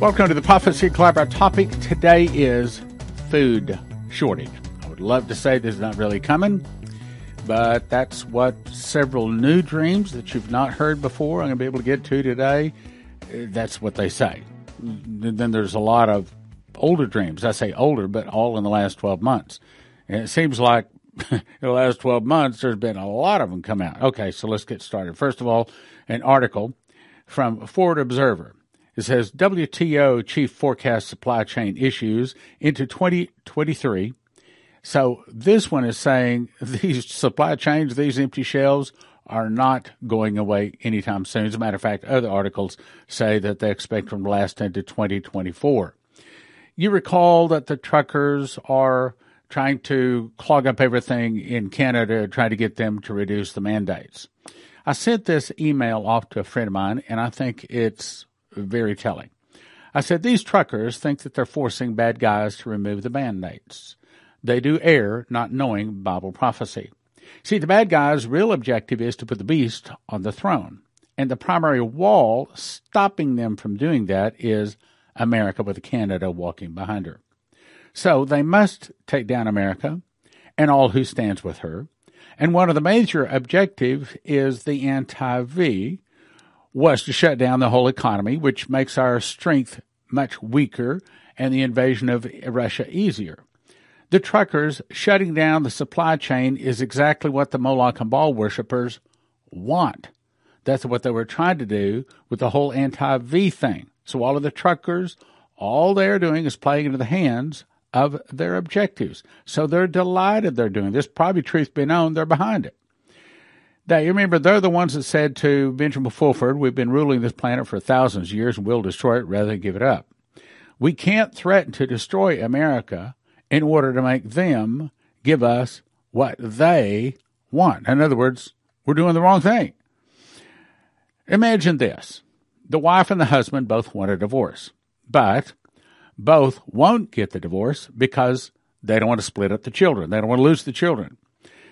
Welcome to the Prophecy Club. Our topic today is food shortage. I would love to say this is not really coming, but that's what several new dreams that you've not heard before I'm going to be able to get to today. Uh, that's what they say. Then there's a lot of older dreams. I say older, but all in the last 12 months. And it seems like in the last 12 months, there's been a lot of them come out. Okay, so let's get started. First of all, an article from Forward Observer. It says WTO chief forecast supply chain issues into 2023. So this one is saying these supply chains, these empty shelves are not going away anytime soon. As a matter of fact, other articles say that they expect them to last into 2024. You recall that the truckers are trying to clog up everything in Canada, trying to get them to reduce the mandates. I sent this email off to a friend of mine, and I think it's very telling. I said, These truckers think that they're forcing bad guys to remove the mandates. They do err, not knowing Bible prophecy. See, the bad guy's real objective is to put the beast on the throne. And the primary wall stopping them from doing that is America with Canada walking behind her. So they must take down America and all who stands with her. And one of the major objectives is the anti-V, was to shut down the whole economy, which makes our strength much weaker and the invasion of Russia easier. The truckers shutting down the supply chain is exactly what the Moloch and Baal worshippers want. That's what they were trying to do with the whole anti V thing. So all of the truckers, all they're doing is playing into the hands of their objectives. So they're delighted they're doing this. Probably, truth be known, they're behind it. Now, you remember, they're the ones that said to Benjamin Fulford, We've been ruling this planet for thousands of years and we'll destroy it rather than give it up. We can't threaten to destroy America in order to make them give us what they want. In other words, we're doing the wrong thing. Imagine this the wife and the husband both want a divorce, but both won't get the divorce because they don't want to split up the children. They don't want to lose the children.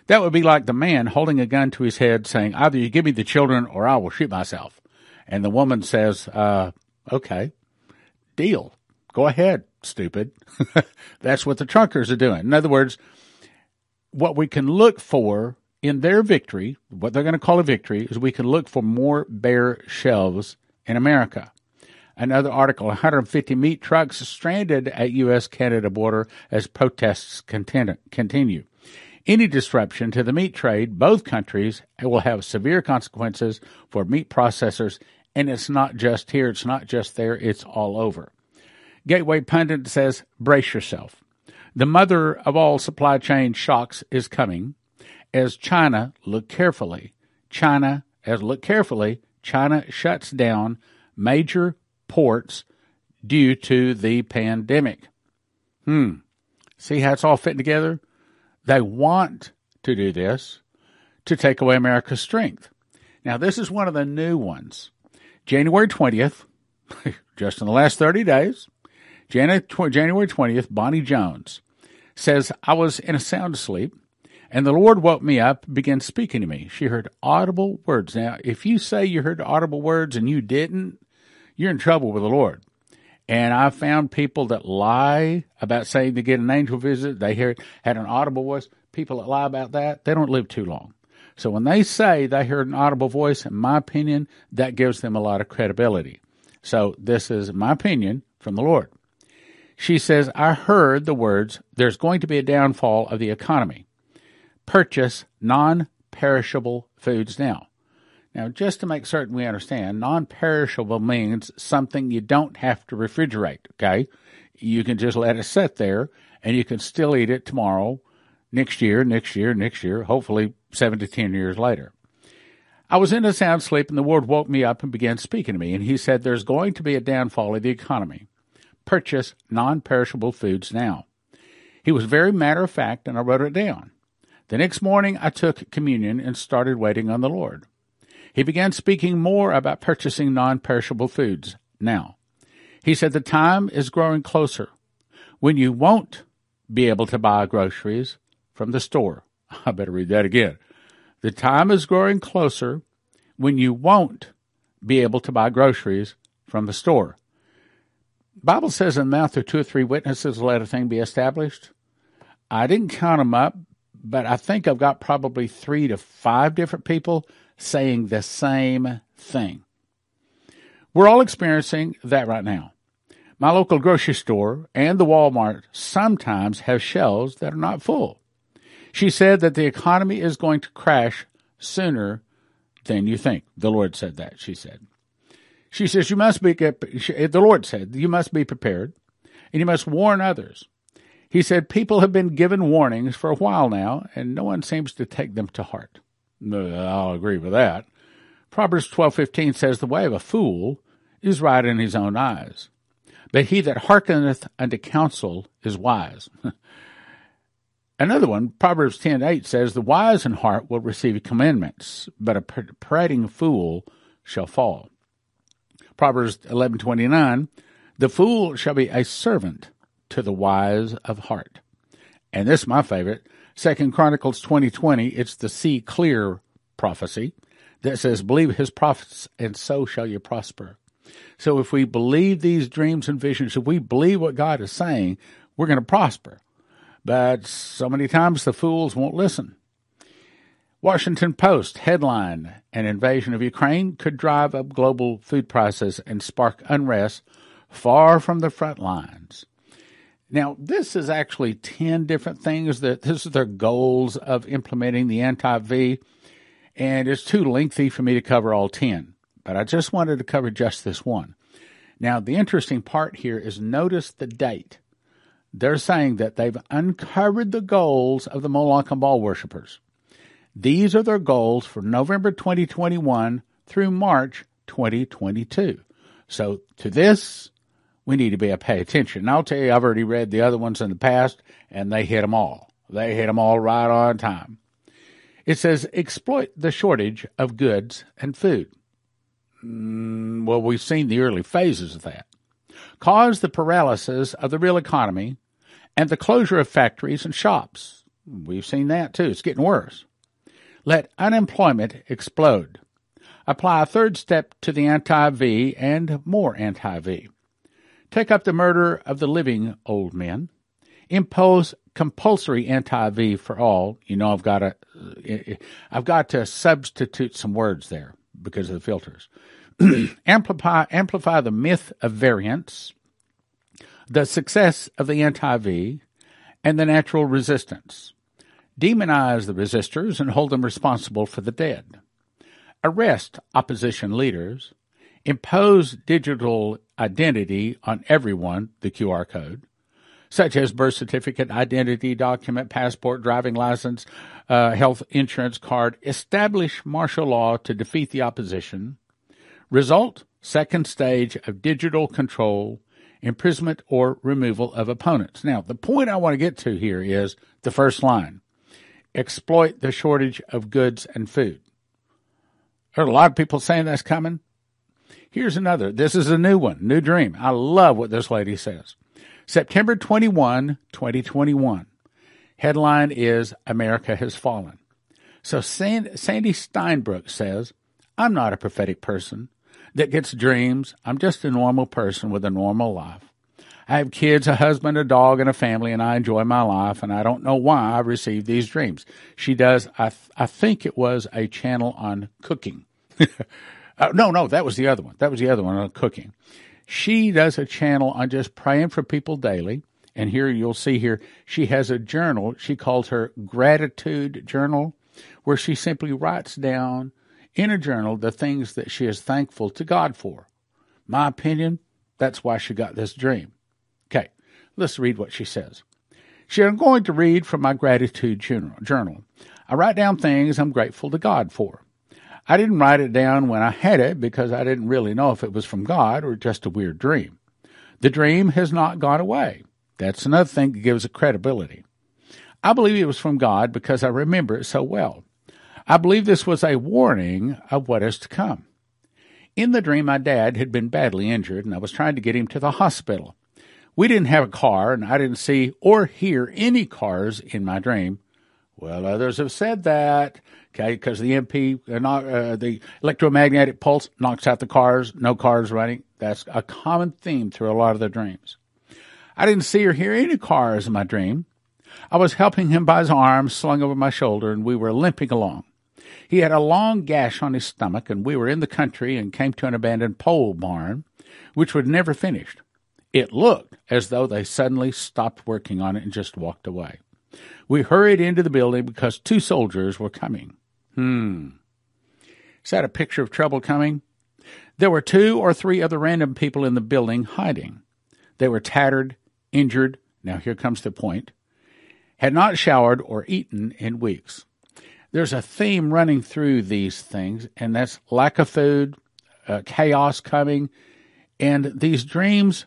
That would be like the man holding a gun to his head saying, either you give me the children or I will shoot myself. And the woman says, uh, okay, deal. Go ahead, stupid. That's what the truckers are doing. In other words, what we can look for in their victory, what they're going to call a victory, is we can look for more bare shelves in America. Another article 150 meat trucks stranded at U.S. Canada border as protests continue. Any disruption to the meat trade, both countries will have severe consequences for meat processors, and it's not just here, it's not just there, it's all over. Gateway Pundit says, brace yourself. The mother of all supply chain shocks is coming as China, look carefully, China, as look carefully, China shuts down major ports due to the pandemic. Hmm. See how it's all fitting together? They want to do this to take away America's strength. Now, this is one of the new ones. January 20th, just in the last 30 days, January 20th, Bonnie Jones says, I was in a sound sleep, and the Lord woke me up, began speaking to me. She heard audible words. Now, if you say you heard audible words and you didn't, you're in trouble with the Lord. And I found people that lie about saying they get an angel visit. They hear, had an audible voice. People that lie about that, they don't live too long. So when they say they heard an audible voice, in my opinion, that gives them a lot of credibility. So this is my opinion from the Lord. She says, I heard the words, there's going to be a downfall of the economy. Purchase non perishable foods now. Now, just to make certain we understand, non perishable means something you don't have to refrigerate, okay? You can just let it sit there and you can still eat it tomorrow, next year, next year, next year, hopefully seven to ten years later. I was in a sound sleep and the Lord woke me up and began speaking to me. And he said, There's going to be a downfall of the economy. Purchase non perishable foods now. He was very matter of fact, and I wrote it down. The next morning, I took communion and started waiting on the Lord. He began speaking more about purchasing non perishable foods now. He said the time is growing closer when you won't be able to buy groceries from the store. I better read that again. The time is growing closer when you won't be able to buy groceries from the store. Bible says in of two or three witnesses, let a thing be established. I didn't count them up, but I think I've got probably three to five different people saying the same thing. We're all experiencing that right now. My local grocery store and the Walmart sometimes have shelves that are not full. She said that the economy is going to crash sooner than you think. The Lord said that, she said. She says, You must be, the Lord said, you must be prepared and you must warn others. He said, People have been given warnings for a while now, and no one seems to take them to heart. I'll agree with that. Proverbs 12:15 says, The way of a fool is right in his own eyes, but he that hearkeneth unto counsel is wise. Another one, Proverbs 10:8 says, "The wise in heart will receive commandments, but a prating fool shall fall." Proverbs 11:29, "The fool shall be a servant to the wise of heart." And this is my favorite, Second Chronicles 20:20, it's the see clear prophecy that says, "Believe his prophets, and so shall you prosper." So if we believe these dreams and visions, if we believe what God is saying, we're going to prosper. But so many times the fools won't listen. Washington Post headline An invasion of Ukraine could drive up global food prices and spark unrest far from the front lines. Now, this is actually 10 different things that this is their goals of implementing the anti V, and it's too lengthy for me to cover all 10, but I just wanted to cover just this one. Now, the interesting part here is notice the date they're saying that they've uncovered the goals of the Moloch and Baal worshippers. These are their goals for November 2021 through March 2022. So to this, we need to be a pay attention. And I'll tell you, I've already read the other ones in the past, and they hit them all. They hit them all right on time. It says exploit the shortage of goods and food. Mm, well, we've seen the early phases of that. Cause the paralysis of the real economy and the closure of factories and shops. We've seen that too. It's getting worse. Let unemployment explode. Apply a third step to the anti V and more anti V. Take up the murder of the living old men. Impose compulsory anti V for all. You know, I've got to, I've got to substitute some words there because of the filters. amplify, amplify the myth of variance the success of the anti V, and the natural resistance. Demonize the resistors and hold them responsible for the dead. Arrest opposition leaders. Impose digital identity on everyone, the QR code, such as birth certificate, identity document, passport, driving license, uh, health insurance card. Establish martial law to defeat the opposition. Result, second stage of digital control imprisonment or removal of opponents. Now, the point I want to get to here is the first line exploit the shortage of goods and food. There are a lot of people saying that's coming. Here's another. This is a new one, new dream. I love what this lady says. September 21, 2021. Headline is America Has Fallen. So Sandy Steinbrook says, I'm not a prophetic person that gets dreams. I'm just a normal person with a normal life. I have kids, a husband, a dog, and a family, and I enjoy my life, and I don't know why I received these dreams. She does, I, th- I think it was a channel on cooking. uh, no, no, that was the other one. That was the other one on cooking. She does a channel on just praying for people daily. And here you'll see here, she has a journal. She calls her gratitude journal, where she simply writes down in a journal the things that she is thankful to God for. My opinion, that's why she got this dream. Okay, let's read what she says. She, I'm going to read from my gratitude journal. I write down things I'm grateful to God for. I didn't write it down when I had it because I didn't really know if it was from God or just a weird dream. The dream has not gone away. That's another thing that gives it credibility. I believe it was from God because I remember it so well. I believe this was a warning of what is to come. In the dream, my dad had been badly injured, and I was trying to get him to the hospital. We didn't have a car, and I didn't see or hear any cars in my dream. Well, others have said that, okay, because the EMP, uh, uh, the electromagnetic pulse knocks out the cars, no cars running. That's a common theme through a lot of the dreams. I didn't see or hear any cars in my dream. I was helping him by his arm slung over my shoulder, and we were limping along. He had a long gash on his stomach, and we were in the country and came to an abandoned pole barn, which was never finished. It looked as though they suddenly stopped working on it and just walked away. We hurried into the building because two soldiers were coming. Hmm. Is that a picture of trouble coming? There were two or three other random people in the building hiding. They were tattered, injured. Now here comes the point. Had not showered or eaten in weeks. There's a theme running through these things, and that's lack of food, uh, chaos coming, and these dreams.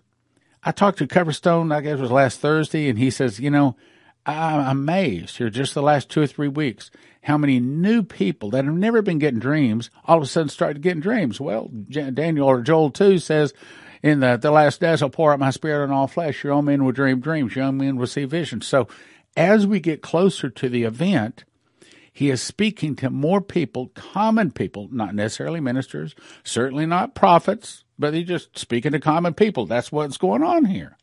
I talked to Coverstone, I guess it was last Thursday, and he says, you know, I'm amazed here just the last two or three weeks how many new people that have never been getting dreams all of a sudden started getting dreams. Well, Daniel or Joel 2 says, in the, the last days I'll pour out my spirit on all flesh. Your own men will dream dreams. Young men will see visions. So as we get closer to the event, he is speaking to more people, common people, not necessarily ministers, certainly not prophets, but he's just speaking to common people. That's what's going on here.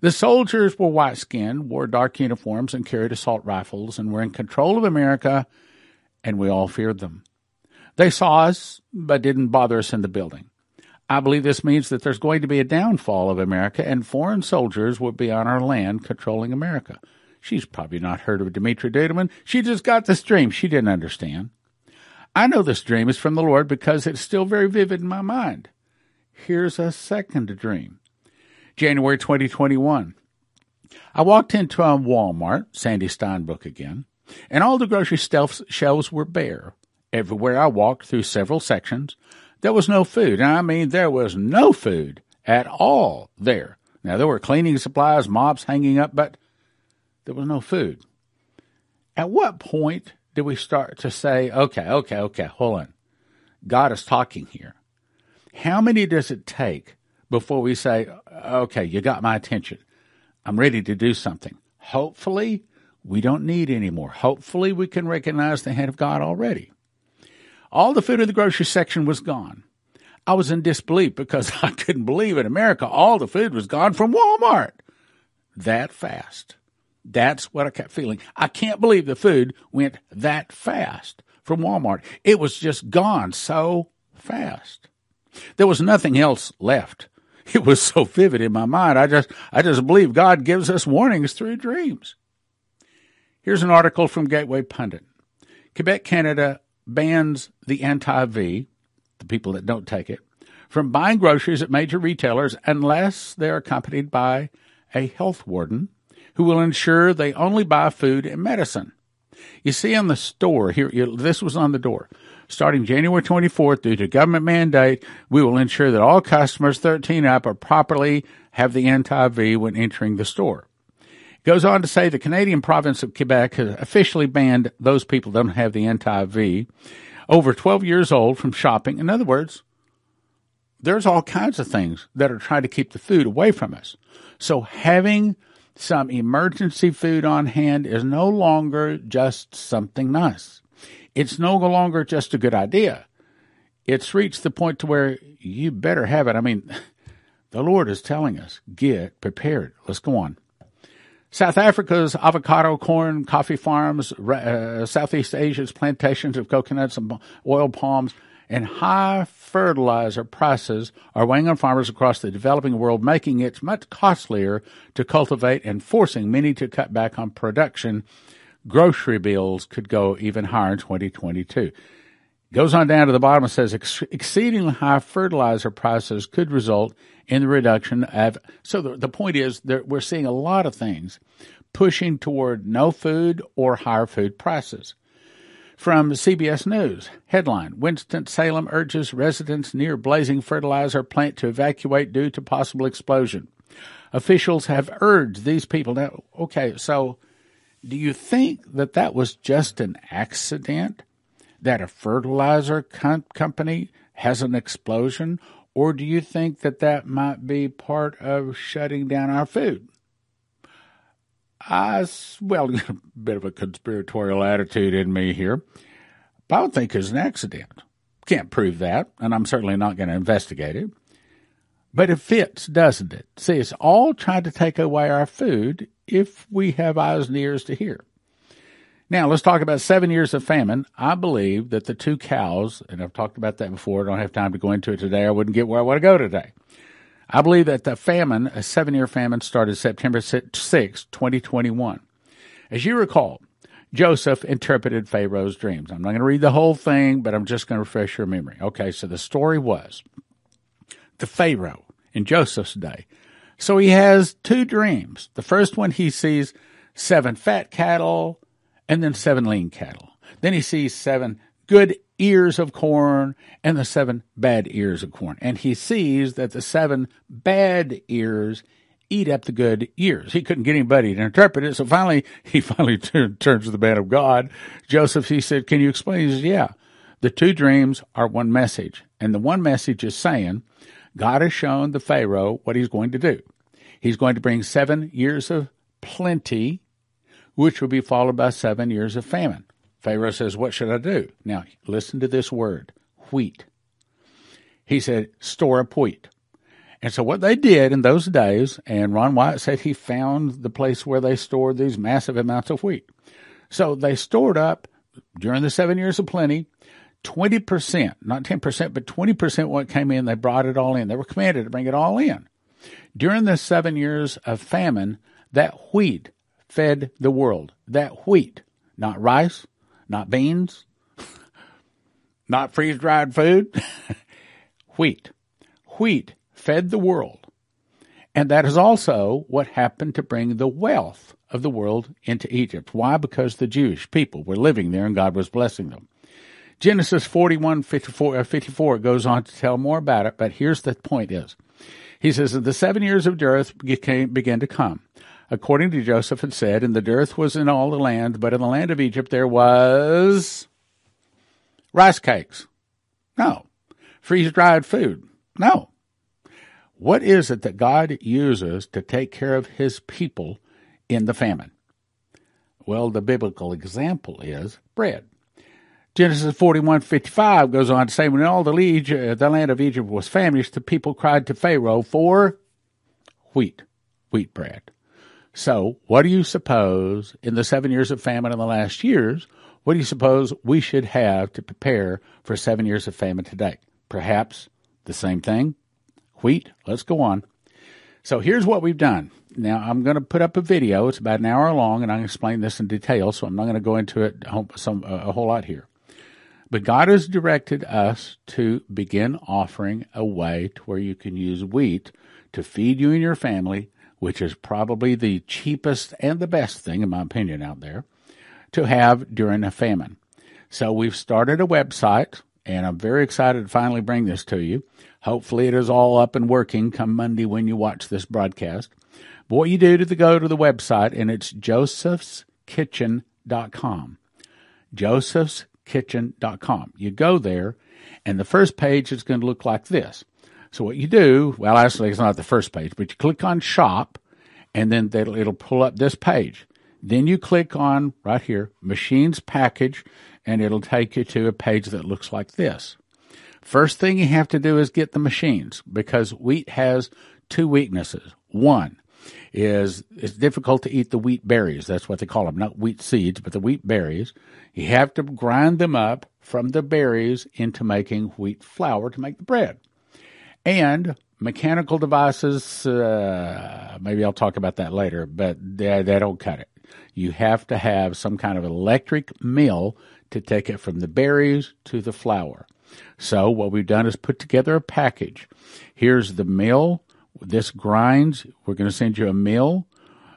The soldiers were white skinned, wore dark uniforms, and carried assault rifles, and were in control of America, and we all feared them. They saw us, but didn't bother us in the building. I believe this means that there's going to be a downfall of America, and foreign soldiers will be on our land controlling America. She's probably not heard of Dumitru Duduman. She just got this dream. She didn't understand. I know this dream is from the Lord because it's still very vivid in my mind. Here's a second dream. January 2021. I walked into a Walmart, Sandy Steinbrook again, and all the grocery shelves were bare. Everywhere I walked through several sections, there was no food. And I mean, there was no food at all there. Now, there were cleaning supplies, mops hanging up, but there was no food. At what point did we start to say, okay, okay, okay, hold on. God is talking here. How many does it take before we say, okay, you got my attention. I'm ready to do something. Hopefully, we don't need any more. Hopefully, we can recognize the hand of God already. All the food in the grocery section was gone. I was in disbelief because I couldn't believe in America all the food was gone from Walmart that fast. That's what I kept feeling. I can't believe the food went that fast from Walmart. It was just gone so fast. There was nothing else left it was so vivid in my mind. I just, I just believe God gives us warnings through dreams. Here's an article from Gateway Pundit. Quebec, Canada bans the anti-V, the people that don't take it, from buying groceries at major retailers unless they're accompanied by a health warden who will ensure they only buy food and medicine. You see on the store here, this was on the door. Starting January 24th, due to government mandate, we will ensure that all customers 13 up are properly have the anti-V when entering the store. It goes on to say the Canadian province of Quebec has officially banned those people that don't have the anti-V over 12 years old from shopping. In other words, there's all kinds of things that are trying to keep the food away from us. So having some emergency food on hand is no longer just something nice it's no longer just a good idea. It's reached the point to where you better have it. I mean, the Lord is telling us, get prepared. Let's go on. South Africa's avocado, corn, coffee farms, uh, Southeast Asia's plantations of coconuts and oil palms, and high fertilizer prices are weighing on farmers across the developing world, making it much costlier to cultivate and forcing many to cut back on production grocery bills could go even higher in 2022. Goes on down to the bottom and says Ex- exceedingly high fertilizer prices could result in the reduction of. So the, the point is that we're seeing a lot of things pushing toward no food or higher food prices. From CBS News, headline Winston-Salem urges residents near blazing fertilizer plant to evacuate due to possible explosion. Officials have urged these people now, okay, so do you think that that was just an accident? That a fertilizer com- company has an explosion? Or do you think that that might be part of shutting down our food? I, well, a bit of a conspiratorial attitude in me here, but I don't think it's an accident. Can't prove that, and I'm certainly not going to investigate it. But it fits, doesn't it? See, it's all trying to take away our food if we have eyes and ears to hear. Now, let's talk about seven years of famine. I believe that the two cows, and I've talked about that before, I don't have time to go into it today. I wouldn't get where I want to go today. I believe that the famine, a seven year famine, started September 6, 2021. As you recall, Joseph interpreted Pharaoh's dreams. I'm not going to read the whole thing, but I'm just going to refresh your memory. Okay, so the story was the Pharaoh in Joseph's day. So he has two dreams. The first one, he sees seven fat cattle and then seven lean cattle. Then he sees seven good ears of corn and the seven bad ears of corn. And he sees that the seven bad ears eat up the good ears. He couldn't get anybody to interpret it. So finally, he finally turned, turns to the man of God. Joseph, he said, can you explain? He says, yeah. The two dreams are one message. And the one message is saying, God has shown the Pharaoh what he's going to do. He's going to bring seven years of plenty, which will be followed by seven years of famine. Pharaoh says, What should I do? Now, listen to this word wheat. He said, Store up wheat. And so what they did in those days, and Ron Wyatt said he found the place where they stored these massive amounts of wheat. So they stored up during the seven years of plenty, 20%, not 10%, but 20% what came in, they brought it all in. They were commanded to bring it all in. During the seven years of famine, that wheat fed the world. That wheat, not rice, not beans, not freeze dried food, wheat. Wheat fed the world. And that is also what happened to bring the wealth of the world into Egypt. Why? Because the Jewish people were living there and God was blessing them. Genesis 41, 54, uh, 54 goes on to tell more about it, but here's the point is. He says that the seven years of dearth began to come. According to Joseph had said, and the dearth was in all the land, but in the land of Egypt there was rice cakes. No. Freeze dried food. No. What is it that God uses to take care of his people in the famine? Well, the biblical example is bread. Genesis 41:55 goes on to say, when all the, Egypt, uh, the land of Egypt was famished, the people cried to Pharaoh for wheat, wheat bread. So, what do you suppose in the seven years of famine in the last years? What do you suppose we should have to prepare for seven years of famine today? Perhaps the same thing, wheat. Let's go on. So here's what we've done. Now I'm going to put up a video. It's about an hour long, and I'm going to explain this in detail. So I'm not going to go into it some, a whole lot here. But God has directed us to begin offering a way to where you can use wheat to feed you and your family, which is probably the cheapest and the best thing, in my opinion, out there to have during a famine. So we've started a website, and I'm very excited to finally bring this to you. Hopefully, it is all up and working come Monday when you watch this broadcast. But what you do to the, go to the website, and it's josephskitchen.com. Josephskitchen.com. You go there, and the first page is going to look like this. So what you do, well, actually, it's not the first page, but you click on shop, and then it'll pull up this page. Then you click on right here, machines package, and it'll take you to a page that looks like this. First thing you have to do is get the machines because wheat has two weaknesses. One is it's difficult to eat the wheat berries. That's what they call them, not wheat seeds, but the wheat berries. You have to grind them up from the berries into making wheat flour to make the bread. And mechanical devices, uh, maybe I'll talk about that later, but they, they don't cut it. You have to have some kind of electric mill to take it from the berries to the flour. So what we've done is put together a package. Here's the mill. This grinds. We're going to send you a mill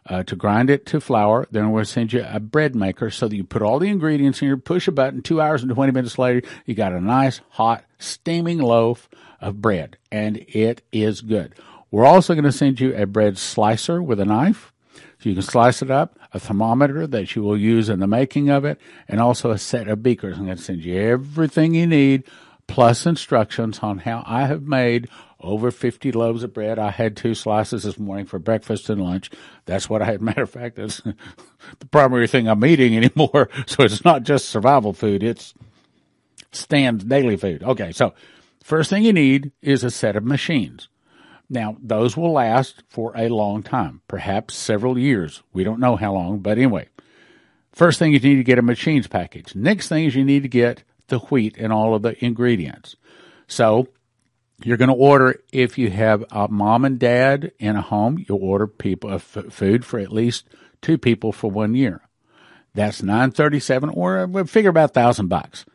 uh, to grind it to flour. Then we'll send you a bread maker so that you put all the ingredients in here, push a button. Two hours and 20 minutes later, you got a nice, hot, steaming loaf of bread. And it is good. We're also going to send you a bread slicer with a knife. So you can slice it up, a thermometer that you will use in the making of it, and also a set of beakers. I'm going to send you everything you need, plus instructions on how I have made over 50 loaves of bread. I had two slices this morning for breakfast and lunch. That's what I had. Matter of fact, that's the primary thing I'm eating anymore. So it's not just survival food. It's stand daily food. Okay. So first thing you need is a set of machines. Now, those will last for a long time, perhaps several years. We don't know how long, but anyway. First thing you need to get a machines package. Next thing is you need to get the wheat and all of the ingredients. So you're going to order if you have a mom and dad in a home, you'll order people uh, f- food for at least two people for one year. That's nine thirty seven, or uh, figure about thousand bucks.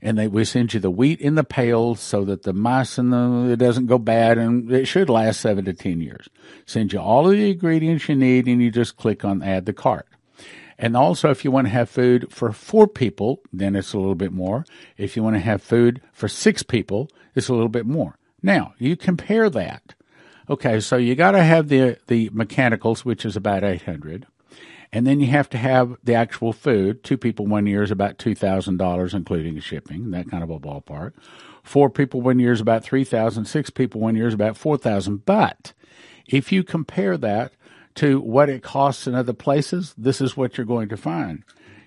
And they we send you the wheat in the pails so that the mice and the it doesn't go bad, and it should last seven to ten years. Send you all of the ingredients you need, and you just click on add the cart. And also, if you want to have food for four people, then it's a little bit more. If you want to have food for six people, it's a little bit more. Now, you compare that. Okay, so you got to have the the mechanicals, which is about 800. And then you have to have the actual food. Two people one year is about $2,000, including shipping, that kind of a ballpark. Four people one year is about 3000 Six people one year is about 4000 But if you compare that to what it costs in other places, this is what you're going to find.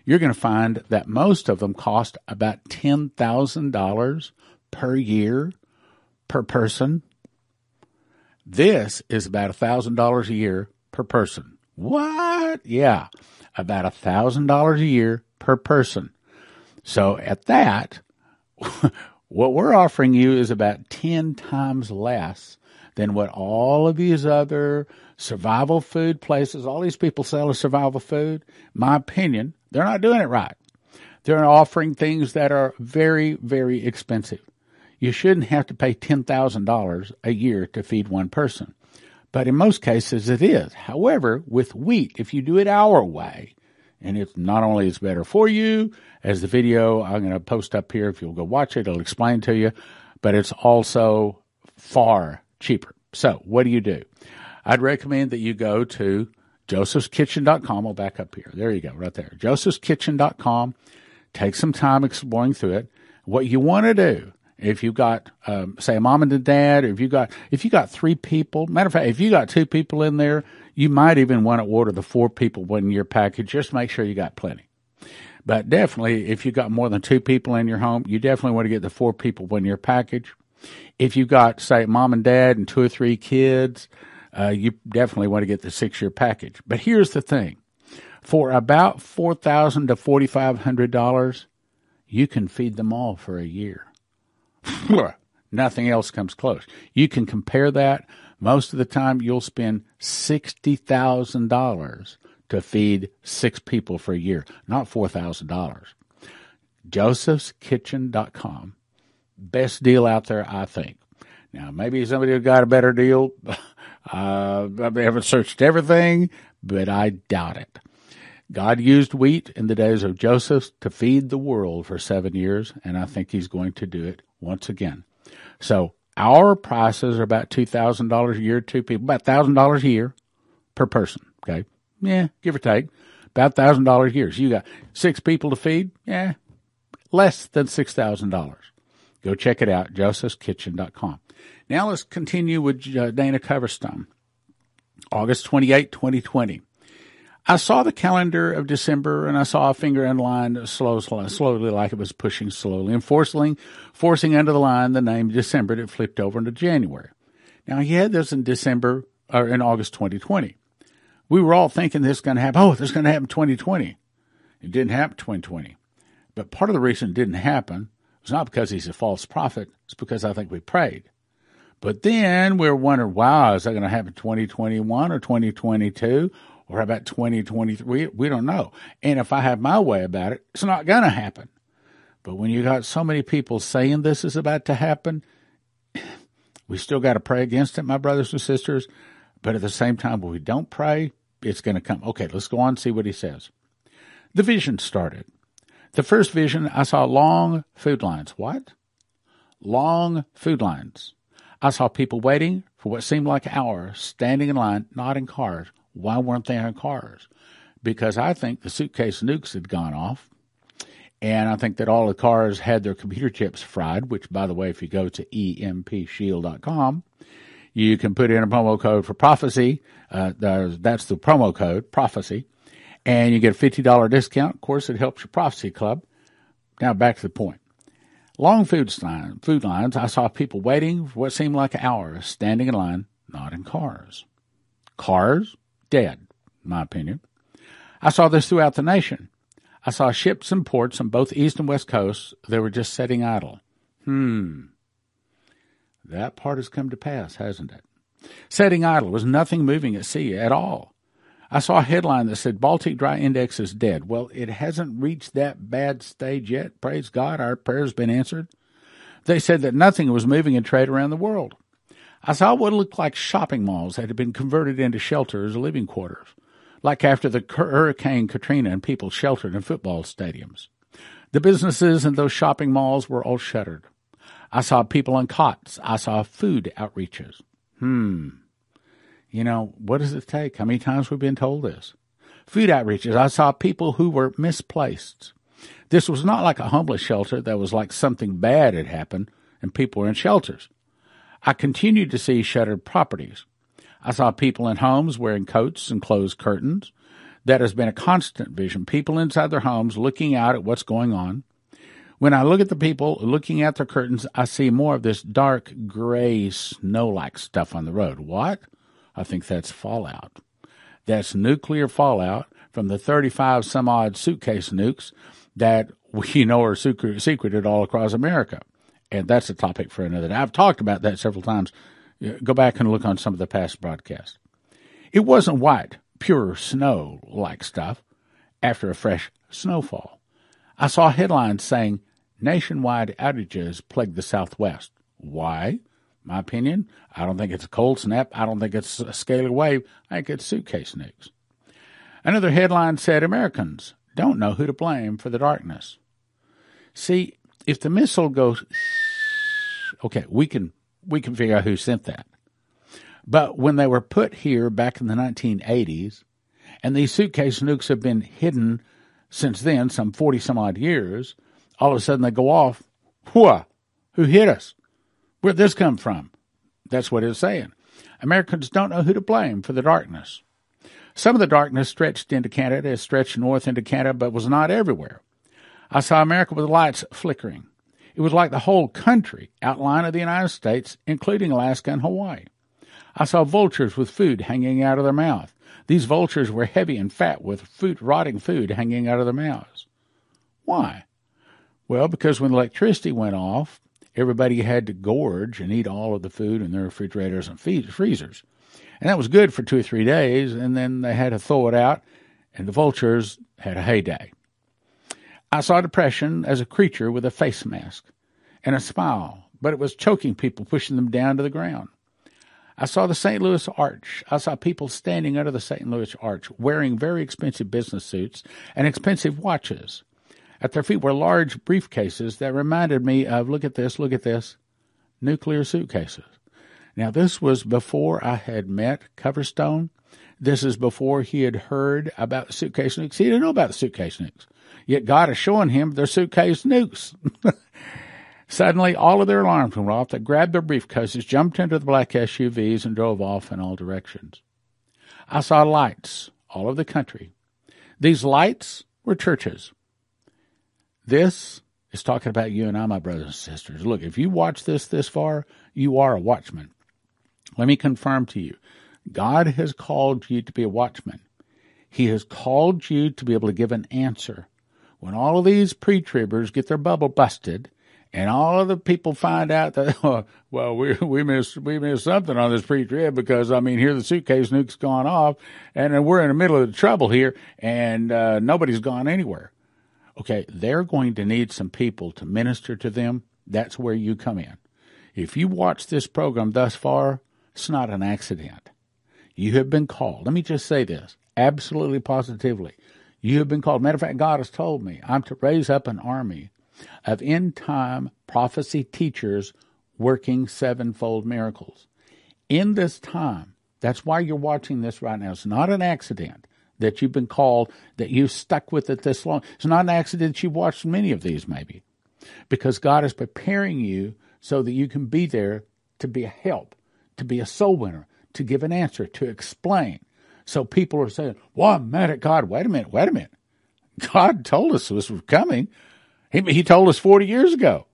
You're going to find that most of them cost about $10,000 per year per person. This is about $1,000 a year per person. What? Yeah, about $1,000 a year per person. So at that, what we're offering you is about 10 times less than what all of these other survival food places, all these people selling survival food, my opinion, they're not doing it right. They're offering things that are very, very expensive you shouldn't have to pay $10,000 a year to feed one person. But in most cases it is. However, with wheat, if you do it our way, and it's not only is better for you, as the video I'm going to post up here, if you'll go watch it, it'll explain to you, but it's also far cheaper. So what do you do? I'd recommend that you go to josephskitchen.com. I'll back up here. There you go, right there. josephskitchen.com. Take some time exploring through it. What you want to do if you got, um, say, a mom and a dad, or if you got, if you got three people, matter of fact, if you got two people in there, you might even want to order the four people one year package. Just make sure you got plenty. But definitely, if you got more than two people in your home, you definitely want to get the four people one year package. If you got, say, mom and dad and two or three kids, uh, you definitely want to get the six year package. But here's the thing: for about four thousand to forty five hundred dollars, you can feed them all for a year. Nothing else comes close. You can compare that. Most of the time, you'll spend $60,000 to feed six people for a year, not $4,000. Joseph'sKitchen.com. Best deal out there, I think. Now, maybe somebody got a better deal. Uh, I haven't searched everything, but I doubt it. God used wheat in the days of Joseph to feed the world for seven years, and I think he's going to do it once again. So our prices are about $2,000 a year, two people, about $1,000 a year per person. Okay. Yeah, give or take. About $1,000 a year. So you got six people to feed. Yeah, less than $6,000. Go check it out, josephskitchen.com. Now let's continue with uh, Dana Coverstone. August 28, 2020. I saw the calendar of December and I saw a finger in line slow, slow, slowly, like it was pushing slowly and forcing, forcing under the line the name December. It flipped over into January. Now he had this in December or in August 2020. We were all thinking this is going to happen. Oh, this is going to happen 2020. It didn't happen 2020. But part of the reason it didn't happen was not because he's a false prophet. It's because I think we prayed. But then we we're wondering, wow, is that going to happen 2021 or 2022? Or about 2023. We, we don't know. And if I have my way about it, it's not going to happen. But when you got so many people saying this is about to happen, we still got to pray against it, my brothers and sisters. But at the same time, when we don't pray, it's going to come. Okay, let's go on and see what he says. The vision started. The first vision, I saw long food lines. What? Long food lines. I saw people waiting for what seemed like hours, standing in line, not in cars, why weren't they in cars? Because I think the suitcase nukes had gone off. And I think that all the cars had their computer chips fried, which, by the way, if you go to empshield.com, you can put in a promo code for prophecy. Uh, that's the promo code, prophecy. And you get a $50 discount. Of course, it helps your prophecy club. Now back to the point. Long food, line, food lines, I saw people waiting for what seemed like hours, standing in line, not in cars. Cars, dead, in my opinion. I saw this throughout the nation. I saw ships and ports on both east and west coasts. They were just sitting idle. Hmm. That part has come to pass, hasn't it? Setting idle was nothing moving at sea at all. I saw a headline that said Baltic Dry Index is dead. Well, it hasn't reached that bad stage yet. Praise God, our prayer's been answered. They said that nothing was moving in trade around the world. I saw what looked like shopping malls that had been converted into shelters or living quarters, like after the Hurricane Katrina and people sheltered in football stadiums. The businesses in those shopping malls were all shuttered. I saw people on cots. I saw food outreaches. Hmm. You know, what does it take? How many times we've been told this? Food outreaches. I saw people who were misplaced. This was not like a homeless shelter that was like something bad had happened and people were in shelters. I continued to see shuttered properties. I saw people in homes wearing coats and closed curtains. That has been a constant vision. People inside their homes looking out at what's going on. When I look at the people looking at their curtains, I see more of this dark gray snow like stuff on the road. What? I think that's fallout. That's nuclear fallout from the 35 some odd suitcase nukes that we know are secreted all across America. And that's a topic for another day. I've talked about that several times. Uh, go back and look on some of the past broadcasts. It wasn't white, pure snow like stuff after a fresh snowfall. I saw headlines saying nationwide outages plague the Southwest. Why? My opinion, I don't think it's a cold snap. I don't think it's a scalar wave. I think it's suitcase nukes. Another headline said Americans don't know who to blame for the darkness. See, if the missile goes, okay, we can we can figure out who sent that. But when they were put here back in the 1980s, and these suitcase nukes have been hidden since then, some 40 some odd years, all of a sudden they go off. Whoa, who hit us? Where'd this come from? That's what it's saying. Americans don't know who to blame for the darkness. Some of the darkness stretched into Canada, stretched north into Canada, but was not everywhere. I saw America with lights flickering. It was like the whole country, outline of the United States, including Alaska and Hawaii. I saw vultures with food hanging out of their mouth. These vultures were heavy and fat with food, rotting food hanging out of their mouths. Why? Well, because when electricity went off, everybody had to gorge and eat all of the food in their refrigerators and freezers. And that was good for two or three days, and then they had to thaw it out, and the vultures had a heyday. I saw depression as a creature with a face mask and a smile, but it was choking people, pushing them down to the ground. I saw the St. Louis Arch. I saw people standing under the St. Louis Arch wearing very expensive business suits and expensive watches. At their feet were large briefcases that reminded me of look at this, look at this nuclear suitcases. Now, this was before I had met Coverstone. This is before he had heard about suitcase nukes. He didn't know about the suitcase nukes. Yet God is showing him their suitcase nukes. Suddenly, all of their alarms went off. They grabbed their briefcases, jumped into the black SUVs, and drove off in all directions. I saw lights all over the country. These lights were churches. This is talking about you and I, my brothers and sisters. Look, if you watch this this far, you are a watchman. Let me confirm to you God has called you to be a watchman. He has called you to be able to give an answer. When all of these pre-tribbers get their bubble busted, and all of the people find out that oh, well we we missed we missed something on this pre-trib because I mean here the suitcase nuke's gone off and we're in the middle of the trouble here and uh, nobody's gone anywhere. Okay, they're going to need some people to minister to them. That's where you come in. If you watch this program thus far, it's not an accident. You have been called. Let me just say this absolutely positively. You have been called. Matter of fact, God has told me I'm to raise up an army of end time prophecy teachers working sevenfold miracles. In this time, that's why you're watching this right now. It's not an accident that you've been called, that you've stuck with it this long. It's not an accident that you've watched many of these, maybe, because God is preparing you so that you can be there to be a help, to be a soul winner, to give an answer, to explain. So people are saying, Well, I'm mad at God. Wait a minute, wait a minute. God told us this was coming. He, he told us 40 years ago.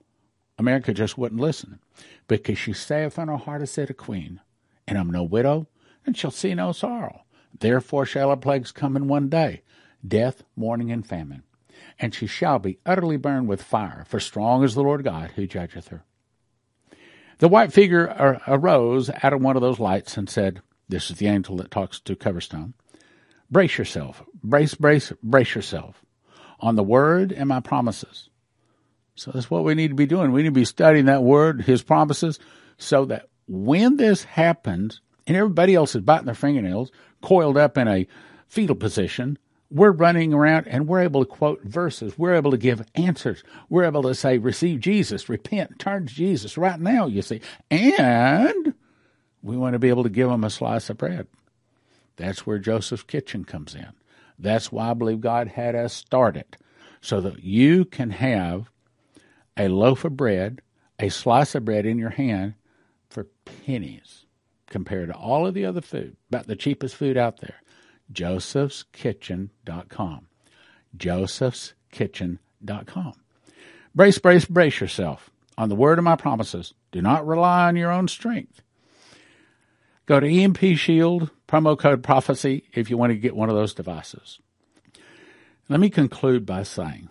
America just wouldn't listen because she saith in her heart, I said a queen, and I'm no widow, and shall see no sorrow. Therefore shall her plagues come in one day death, mourning, and famine. And she shall be utterly burned with fire, for strong is the Lord God who judgeth her. The white figure arose out of one of those lights and said, This is the angel that talks to Coverstone. Brace yourself. Brace, brace, brace yourself on the word and my promises. So that's what we need to be doing. We need to be studying that word, his promises, so that when this happens and everybody else is biting their fingernails, coiled up in a fetal position, we're running around and we're able to quote verses. We're able to give answers. We're able to say, receive Jesus, repent, turn to Jesus right now, you see. And we want to be able to give them a slice of bread. That's where Joseph's kitchen comes in. That's why I believe God had us start it, so that you can have a loaf of bread, a slice of bread in your hand for pennies compared to all of the other food, about the cheapest food out there. josephskitchen.com. josephskitchen.com. Brace, brace, brace yourself on the word of my promises. Do not rely on your own strength. Go to EMP Shield, promo code prophecy, if you want to get one of those devices. Let me conclude by saying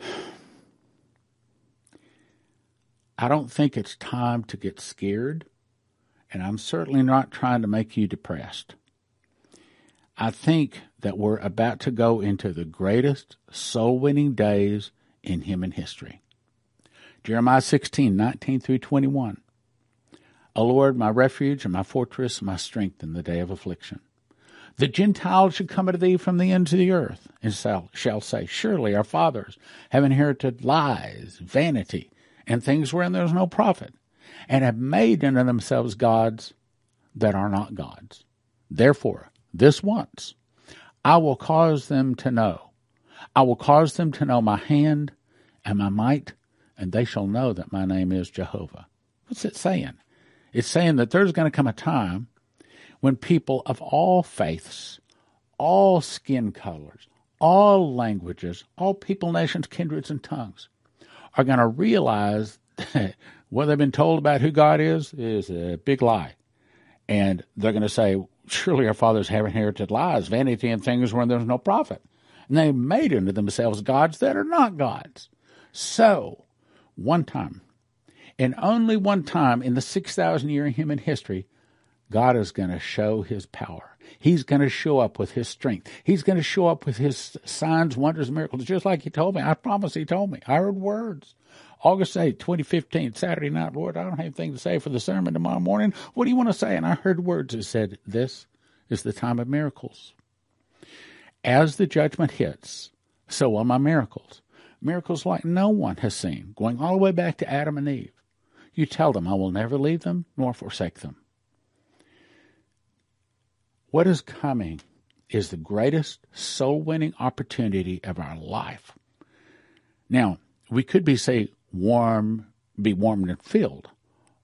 I don't think it's time to get scared, and I'm certainly not trying to make you depressed. I think that we're about to go into the greatest soul winning days in human history. Jeremiah 16, 19 through 21. O Lord, my refuge and my fortress, my strength in the day of affliction. The Gentiles should come unto thee from the ends of the earth, and shall, say, Surely our fathers have inherited lies, vanity, and things wherein there is no profit, and have made unto themselves gods that are not gods. Therefore, this once I will cause them to know. I will cause them to know my hand and my might, and they shall know that my name is Jehovah. What's it saying? It's saying that there's going to come a time when people of all faiths, all skin colors, all languages, all people, nations, kindreds, and tongues are going to realize that what they've been told about who God is is a big lie. And they're going to say, surely our fathers have inherited lies, vanity, and things where there's no profit. And they made unto themselves gods that are not gods. So, one time, and only one time in the 6,000 year human history, God is going to show his power. He's going to show up with his strength. He's going to show up with his signs, wonders, miracles, just like he told me. I promise he told me. I heard words. August 8, 2015, Saturday night, Lord, I don't have anything to say for the sermon tomorrow morning. What do you want to say? And I heard words that said, This is the time of miracles. As the judgment hits, so will my miracles. Miracles like no one has seen, going all the way back to Adam and Eve. You tell them, I will never leave them nor forsake them. What is coming is the greatest soul winning opportunity of our life. Now, we could be say warm, be warmed and filled,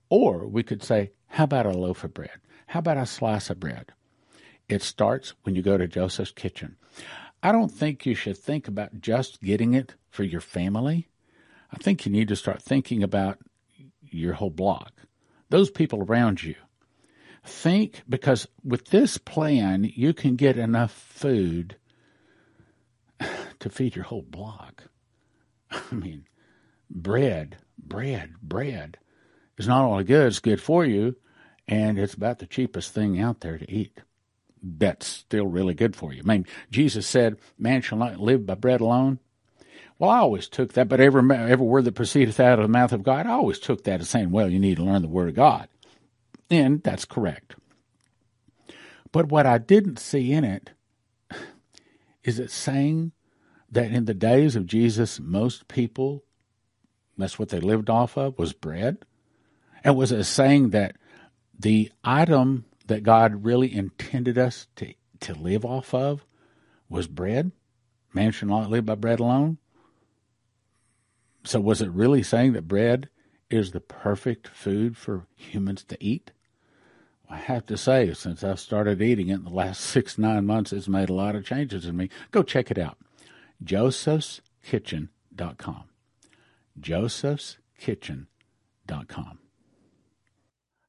or we could say, how about a loaf of bread? How about a slice of bread? It starts when you go to Joseph's kitchen. I don't think you should think about just getting it for your family. I think you need to start thinking about your whole block, those people around you. Think because with this plan, you can get enough food to feed your whole block. I mean, bread, bread, bread is not only good, it's good for you, and it's about the cheapest thing out there to eat. That's still really good for you. I mean, Jesus said, Man shall not live by bread alone. Well, I always took that, but every, every word that proceedeth out of the mouth of God, I always took that as saying, well, you need to learn the Word of God. And that's correct. But what I didn't see in it is it saying that in the days of Jesus, most people, that's what they lived off of, was bread? And was it saying that the item that God really intended us to, to live off of was bread? Man should not live by bread alone. So, was it really saying that bread is the perfect food for humans to eat? I have to say, since I've started eating it in the last six, nine months, it's made a lot of changes in me. Go check it out. josephskitchen.com. josephskitchen.com.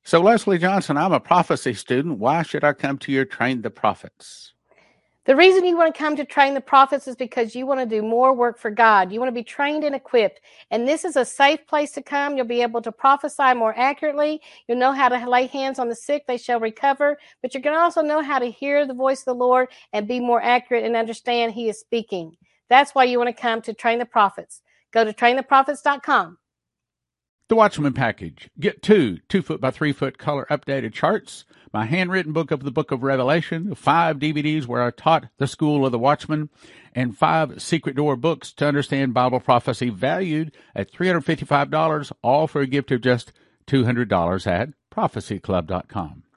So, Leslie Johnson, I'm a prophecy student. Why should I come to your Train the Prophets? The reason you want to come to train the prophets is because you want to do more work for God. You want to be trained and equipped. And this is a safe place to come. You'll be able to prophesy more accurately. You'll know how to lay hands on the sick, they shall recover. But you're going to also know how to hear the voice of the Lord and be more accurate and understand He is speaking. That's why you want to come to train the prophets. Go to traintheprophets.com. The Watchman package. Get two two foot by three foot color updated charts, my handwritten book of the book of Revelation, five DVDs where I taught the school of the Watchman, and five secret door books to understand Bible prophecy valued at $355, all for a gift of just $200 at prophecyclub.com.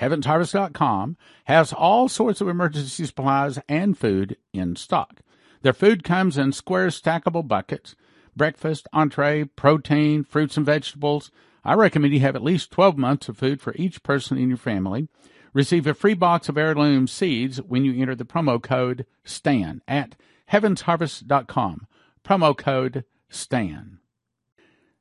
HeavensHarvest.com has all sorts of emergency supplies and food in stock. Their food comes in square stackable buckets, breakfast, entree, protein, fruits and vegetables. I recommend you have at least 12 months of food for each person in your family. Receive a free box of heirloom seeds when you enter the promo code STAN at heavensharvest.com. Promo code STAN.